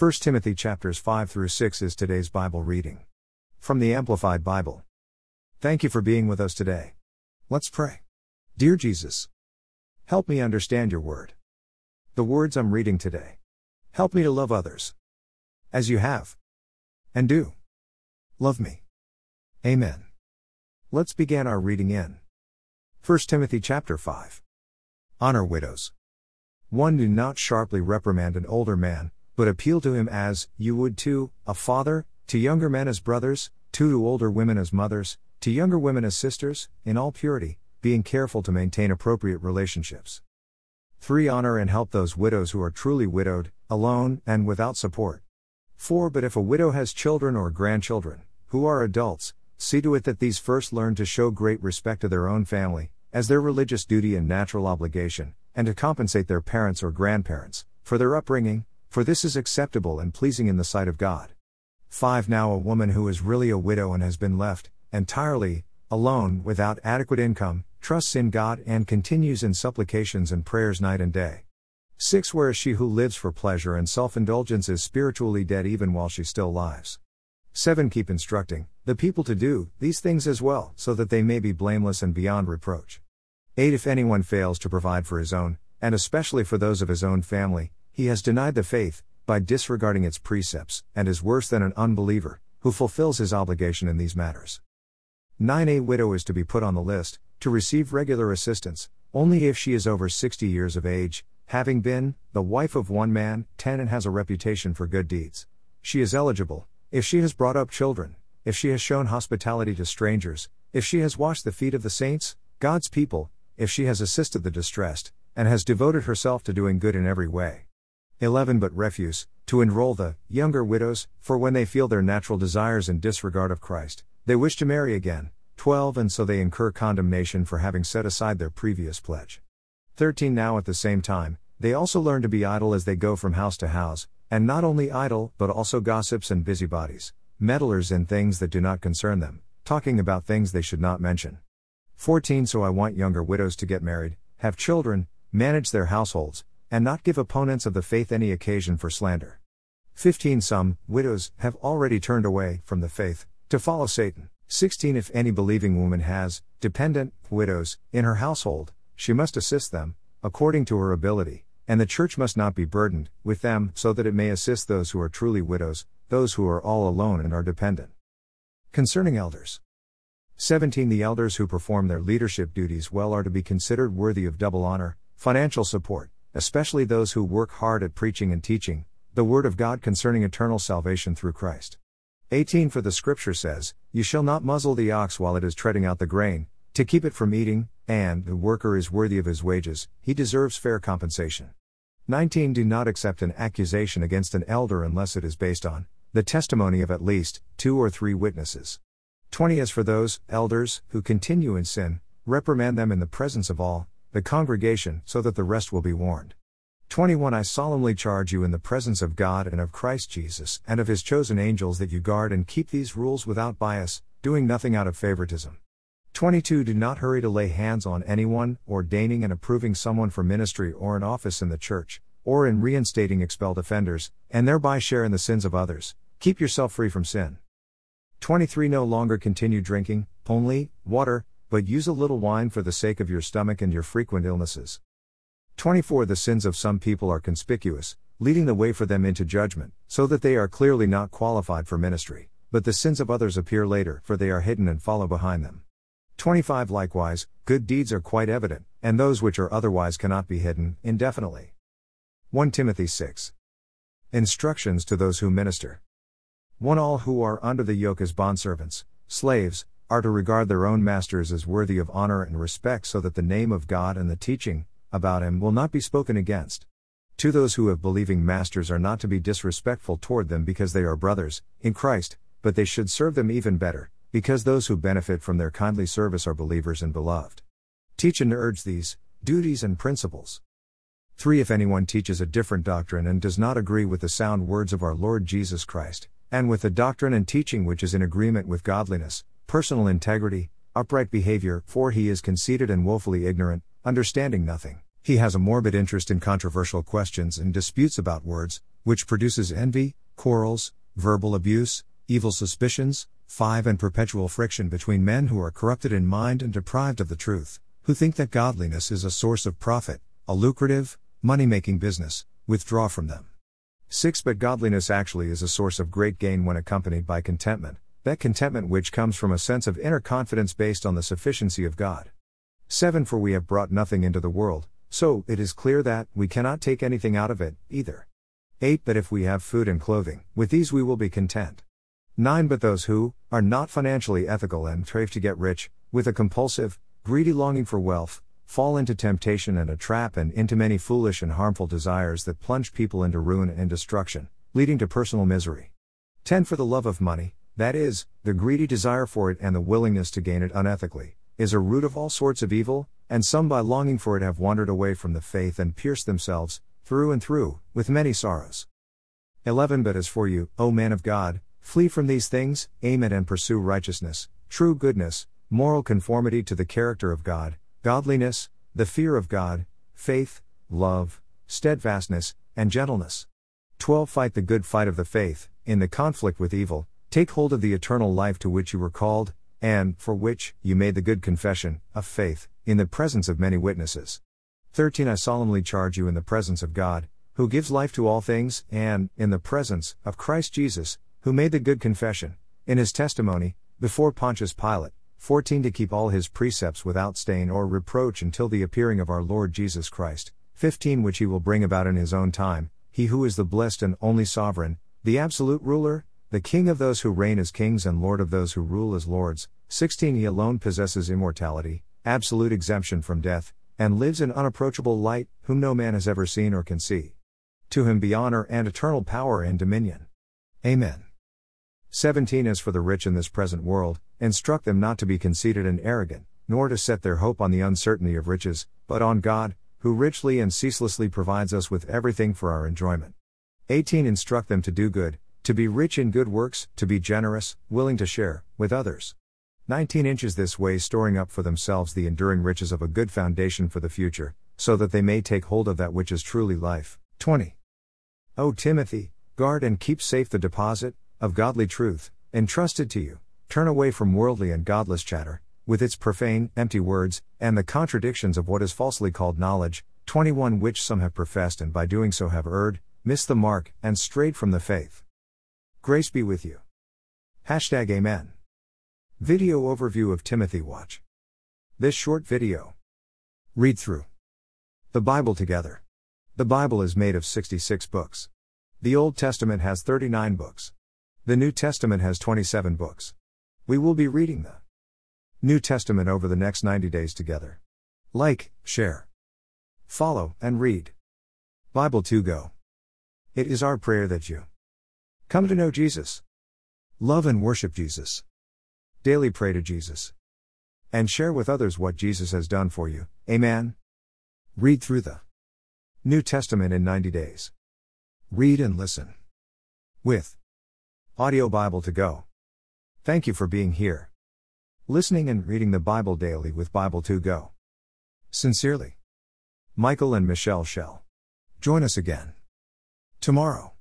1 Timothy chapters 5 through 6 is today's Bible reading. From the Amplified Bible. Thank you for being with us today. Let's pray. Dear Jesus, help me understand your word. The words I'm reading today. Help me to love others. As you have. And do. Love me. Amen. Let's begin our reading in 1 Timothy chapter 5. Honor widows. 1. Do not sharply reprimand an older man, but appeal to him as, you would to, a father, to younger men as brothers, 2. To older women as mothers, to younger women as sisters, in all purity, being careful to maintain appropriate relationships. 3. Honor and help those widows who are truly widowed, alone, and without support. 4. But if a widow has children or grandchildren, who are adults, see to it that these first learn to show great respect to their own family, as their religious duty and natural obligation, and to compensate their parents or grandparents, for their upbringing, for this is acceptable and pleasing in the sight of God. 5. Now a woman who is really a widow and has been left, entirely, alone, without adequate income, trusts in God and continues in supplications and prayers night and day. 6. Whereas she who lives for pleasure and self indulgence is spiritually dead even while she still lives. 7. Keep instructing the people to do these things as well, so that they may be blameless and beyond reproach. 8. If anyone fails to provide for his own, and especially for those of his own family, he has denied the faith, by disregarding its precepts, and is worse than an unbeliever, who fulfills his obligation in these matters. 9. A widow is to be put on the list, to receive regular assistance, only if she is over 60 years of age, having been the wife of one man, 10 and has a reputation for good deeds. She is eligible, if she has brought up children, if she has shown hospitality to strangers, if she has washed the feet of the saints, God's people, if she has assisted the distressed, and has devoted herself to doing good in every way. 11 But refuse, to enroll the younger widows, for when they feel their natural desires in disregard of Christ, they wish to marry again. 12 And so they incur condemnation for having set aside their previous pledge. 13 Now at the same time, they also learn to be idle as they go from house to house, and not only idle, but also gossips and busybodies, meddlers in things that do not concern them, talking about things they should not mention. 14 So I want younger widows to get married, have children, manage their households, and not give opponents of the faith any occasion for slander. 15 Some widows have already turned away from the faith to follow Satan. 16 If any believing woman has dependent widows in her household, she must assist them, according to her ability, and the church must not be burdened with them, so that it may assist those who are truly widows, those who are all alone and are dependent. Concerning elders 17 The elders who perform their leadership duties well are to be considered worthy of double honor, financial support, especially those who work hard at preaching and teaching the word of God concerning eternal salvation through Christ. 18 For the scripture says, You shall not muzzle the ox while it is treading out the grain, to keep it from eating, and the worker is worthy of his wages, he deserves fair compensation. 19 Do not accept an accusation against an elder unless it is based on the testimony of at least two or three witnesses. 20 As for those elders who continue in sin, reprimand them in the presence of all the congregation, so that the rest will be warned. 21 I solemnly charge you in the presence of God and of Christ Jesus and of his chosen angels that you guard and keep these rules without bias, doing nothing out of favoritism. 22 Do not hurry to lay hands on anyone, ordaining and approving someone for ministry or an office in the church, or in reinstating expelled offenders, and thereby share in the sins of others. Keep yourself free from sin. 23 No longer continue drinking, only, water, but use a little wine for the sake of your stomach and your frequent illnesses. 24 The sins of some people are conspicuous, leading the way for them into judgment, so that they are clearly not qualified for ministry, but the sins of others appear later, for they are hidden and follow behind them. 25 Likewise, good deeds are quite evident, and those which are otherwise cannot be hidden, indefinitely. 1 Timothy 6. Instructions to those who minister. 1 All who are under the yoke as bondservants, slaves, are to regard their own masters as worthy of honor and respect so that the name of God and the teaching about him will not be spoken against. To those who have believing masters are not to be disrespectful toward them because they are brothers, in Christ, but they should serve them even better, because those who benefit from their kindly service are believers and beloved. Teach and urge these duties and principles. 3. If anyone teaches a different doctrine and does not agree with the sound words of our Lord Jesus Christ, and with the doctrine and teaching which is in agreement with godliness, personal integrity, upright behavior, for he is conceited and woefully ignorant, understanding nothing. He has a morbid interest in controversial questions and disputes about words, which produces envy, quarrels, verbal abuse, evil suspicions, 5. And perpetual friction between men who are corrupted in mind and deprived of the truth, who think that godliness is a source of profit, a lucrative, money making business, withdraw from them. 6. But godliness actually is a source of great gain when accompanied by contentment, that contentment which comes from a sense of inner confidence based on the sufficiency of God. 7. For we have brought nothing into the world, so it is clear that we cannot take anything out of it, either. 8. But if we have food and clothing, with these we will be content. 9. But those who are not financially ethical and strive to get rich, with a compulsive, greedy longing for wealth, fall into temptation and a trap and into many foolish and harmful desires that plunge people into ruin and destruction, leading to personal misery. 10. For the love of money, that is, the greedy desire for it and the willingness to gain it unethically, is a root of all sorts of evil, and some by longing for it have wandered away from the faith and pierced themselves, through and through, with many sorrows. 11. But as for you, O man of God, Flee from these things, aim at and pursue righteousness, true goodness, moral conformity to the character of God, godliness, the fear of God, faith, love, steadfastness, and gentleness. 12. Fight the good fight of the faith, in the conflict with evil, take hold of the eternal life to which you were called, and, for which, you made the good confession, of faith, in the presence of many witnesses. 13. I solemnly charge you in the presence of God, who gives life to all things, and, in the presence, of Christ Jesus, who made the good confession, in his testimony, before Pontius Pilate, 14 to keep all his precepts without stain or reproach until the appearing of our Lord Jesus Christ, 15 which he will bring about in his own time, he who is the blessed and only sovereign, the absolute ruler, the king of those who reign as kings and lord of those who rule as lords, 16 he alone possesses immortality, absolute exemption from death, and lives in unapproachable light, whom no man has ever seen or can see. To him be honor and eternal power and dominion. Amen. 17 As for the rich in this present world, instruct them not to be conceited and arrogant, nor to set their hope on the uncertainty of riches, but on God, who richly and ceaselessly provides us with everything for our enjoyment. 18 Instruct them to do good, to be rich in good works, to be generous, willing to share, with others. 19 Inches this way storing up for themselves the enduring riches of a good foundation for the future, so that they may take hold of that which is truly life. 20. O Timothy, guard and keep safe the deposit, of godly truth, entrusted to you, turn away from worldly and godless chatter, with its profane, empty words, and the contradictions of what is falsely called knowledge, 21 which some have professed and by doing so have erred, missed the mark, and strayed from the faith. Grace be with you. Hashtag Amen. Video overview of Timothy Watch. This short video. Read through the Bible together. The Bible is made of 66 books. The Old Testament has 39 books. The New Testament has 27 books. We will be reading the New Testament over the next 90 days together. Like, share, follow, and read. Bible to Go. It is our prayer that you come to know Jesus, love and worship Jesus, daily pray to Jesus, and share with others what Jesus has done for you. Amen. Read through the New Testament in 90 days. Read and listen. With Audio Bible to Go. Thank you for being here. Listening and reading the Bible daily with Bible to Go. Sincerely. Michael and Michelle Shell. Join us again. Tomorrow.